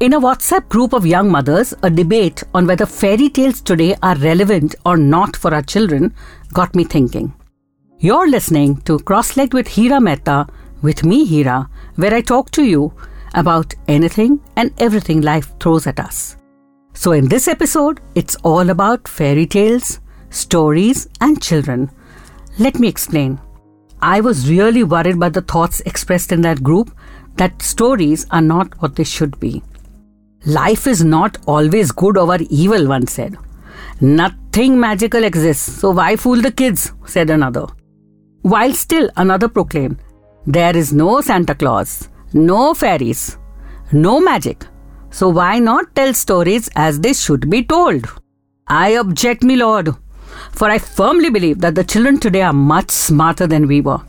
In a WhatsApp group of young mothers, a debate on whether fairy tales today are relevant or not for our children got me thinking. You're listening to Crosslegged with Hira Mehta with me, Hira, where I talk to you about anything and everything life throws at us. So, in this episode, it's all about fairy tales, stories, and children. Let me explain. I was really worried by the thoughts expressed in that group that stories are not what they should be. Life is not always good or evil, one said. Nothing magical exists, so why fool the kids? said another. While still another proclaimed, There is no Santa Claus, no fairies, no magic, so why not tell stories as they should be told? I object, my lord, for I firmly believe that the children today are much smarter than we were.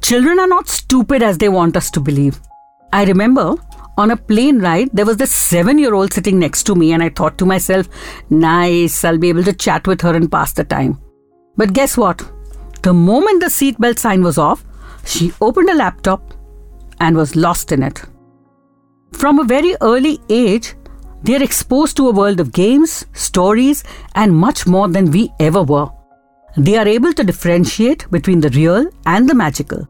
Children are not stupid as they want us to believe. I remember on a plane ride, there was this seven year old sitting next to me, and I thought to myself, nice, I'll be able to chat with her and pass the time. But guess what? The moment the seatbelt sign was off, she opened a laptop and was lost in it. From a very early age, they are exposed to a world of games, stories, and much more than we ever were. They are able to differentiate between the real and the magical.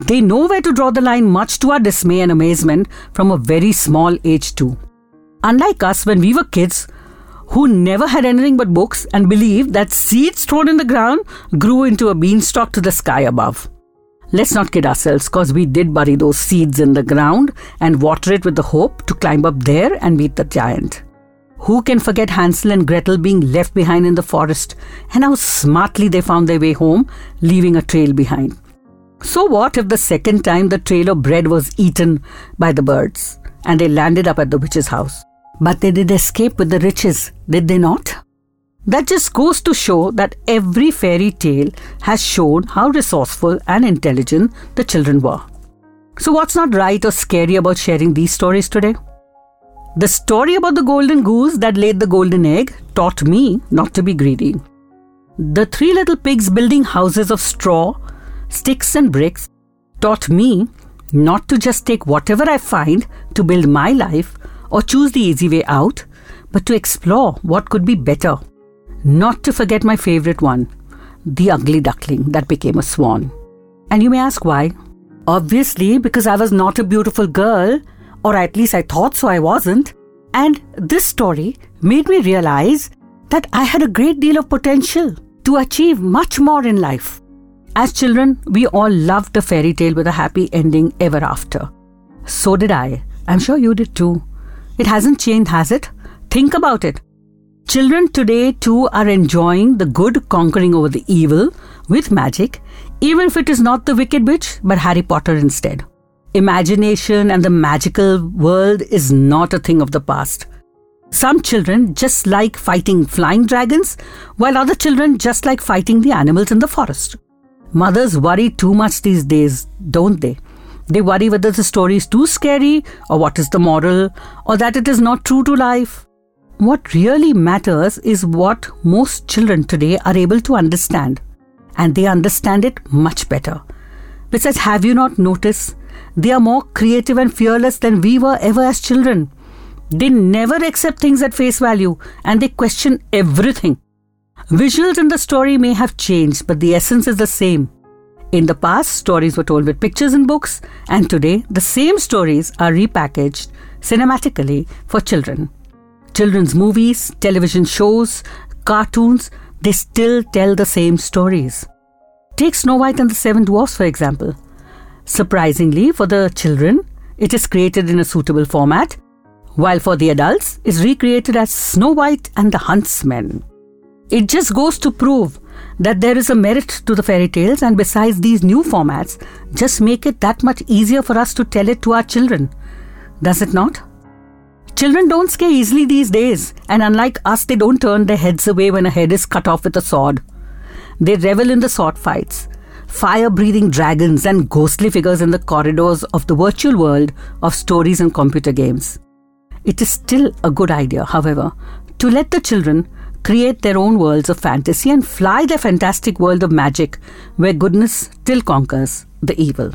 They know where to draw the line, much to our dismay and amazement, from a very small age, too. Unlike us, when we were kids, who never had anything but books and believed that seeds thrown in the ground grew into a beanstalk to the sky above. Let's not kid ourselves, because we did bury those seeds in the ground and water it with the hope to climb up there and meet the giant. Who can forget Hansel and Gretel being left behind in the forest and how smartly they found their way home, leaving a trail behind? So, what if the second time the trail of bread was eaten by the birds and they landed up at the witch's house? But they did escape with the riches, did they not? That just goes to show that every fairy tale has shown how resourceful and intelligent the children were. So, what's not right or scary about sharing these stories today? The story about the golden goose that laid the golden egg taught me not to be greedy. The three little pigs building houses of straw sticks and bricks taught me not to just take whatever I find to build my life or choose the easy way out, but to explore what could be better. Not to forget my favorite one, the ugly duckling that became a swan. And you may ask why? Obviously, because I was not a beautiful girl, or at least I thought so, I wasn't. And this story made me realize that I had a great deal of potential to achieve much more in life. As children, we all loved a fairy tale with a happy ending ever after. So did I. I'm sure you did too. It hasn't changed, has it? Think about it. Children today too are enjoying the good conquering over the evil with magic, even if it is not the Wicked Witch but Harry Potter instead. Imagination and the magical world is not a thing of the past. Some children just like fighting flying dragons, while other children just like fighting the animals in the forest. Mothers worry too much these days, don't they? They worry whether the story is too scary, or what is the moral, or that it is not true to life. What really matters is what most children today are able to understand, and they understand it much better. Besides, have you not noticed? They are more creative and fearless than we were ever as children. They never accept things at face value and they question everything. Visuals in the story may have changed, but the essence is the same. In the past, stories were told with pictures and books, and today, the same stories are repackaged cinematically for children. Children's movies, television shows, cartoons, they still tell the same stories. Take Snow White and the Seven Dwarfs, for example. Surprisingly, for the children, it is created in a suitable format, while for the adults, is recreated as Snow White and the Huntsman. It just goes to prove that there is a merit to the fairy tales, and besides, these new formats just make it that much easier for us to tell it to our children. Does it not? Children don't scare easily these days, and unlike us, they don't turn their heads away when a head is cut off with a sword. They revel in the sword fights, fire breathing dragons, and ghostly figures in the corridors of the virtual world of stories and computer games. It is still a good idea, however, to let the children create their own worlds of fantasy and fly their fantastic world of magic where goodness still conquers the evil.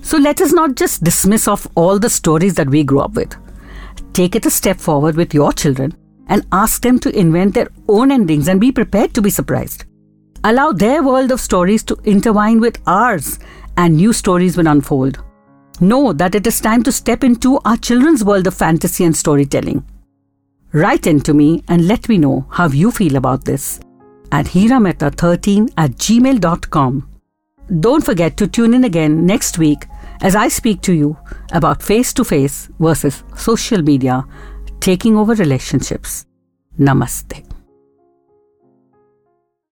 So let us not just dismiss off all the stories that we grew up with. Take it a step forward with your children and ask them to invent their own endings and be prepared to be surprised. Allow their world of stories to intertwine with ours and new stories will unfold. Know that it is time to step into our children's world of fantasy and storytelling. Write in to me and let me know how you feel about this at hirameta13 at gmail.com. Don't forget to tune in again next week as I speak to you about face to face versus social media taking over relationships. Namaste.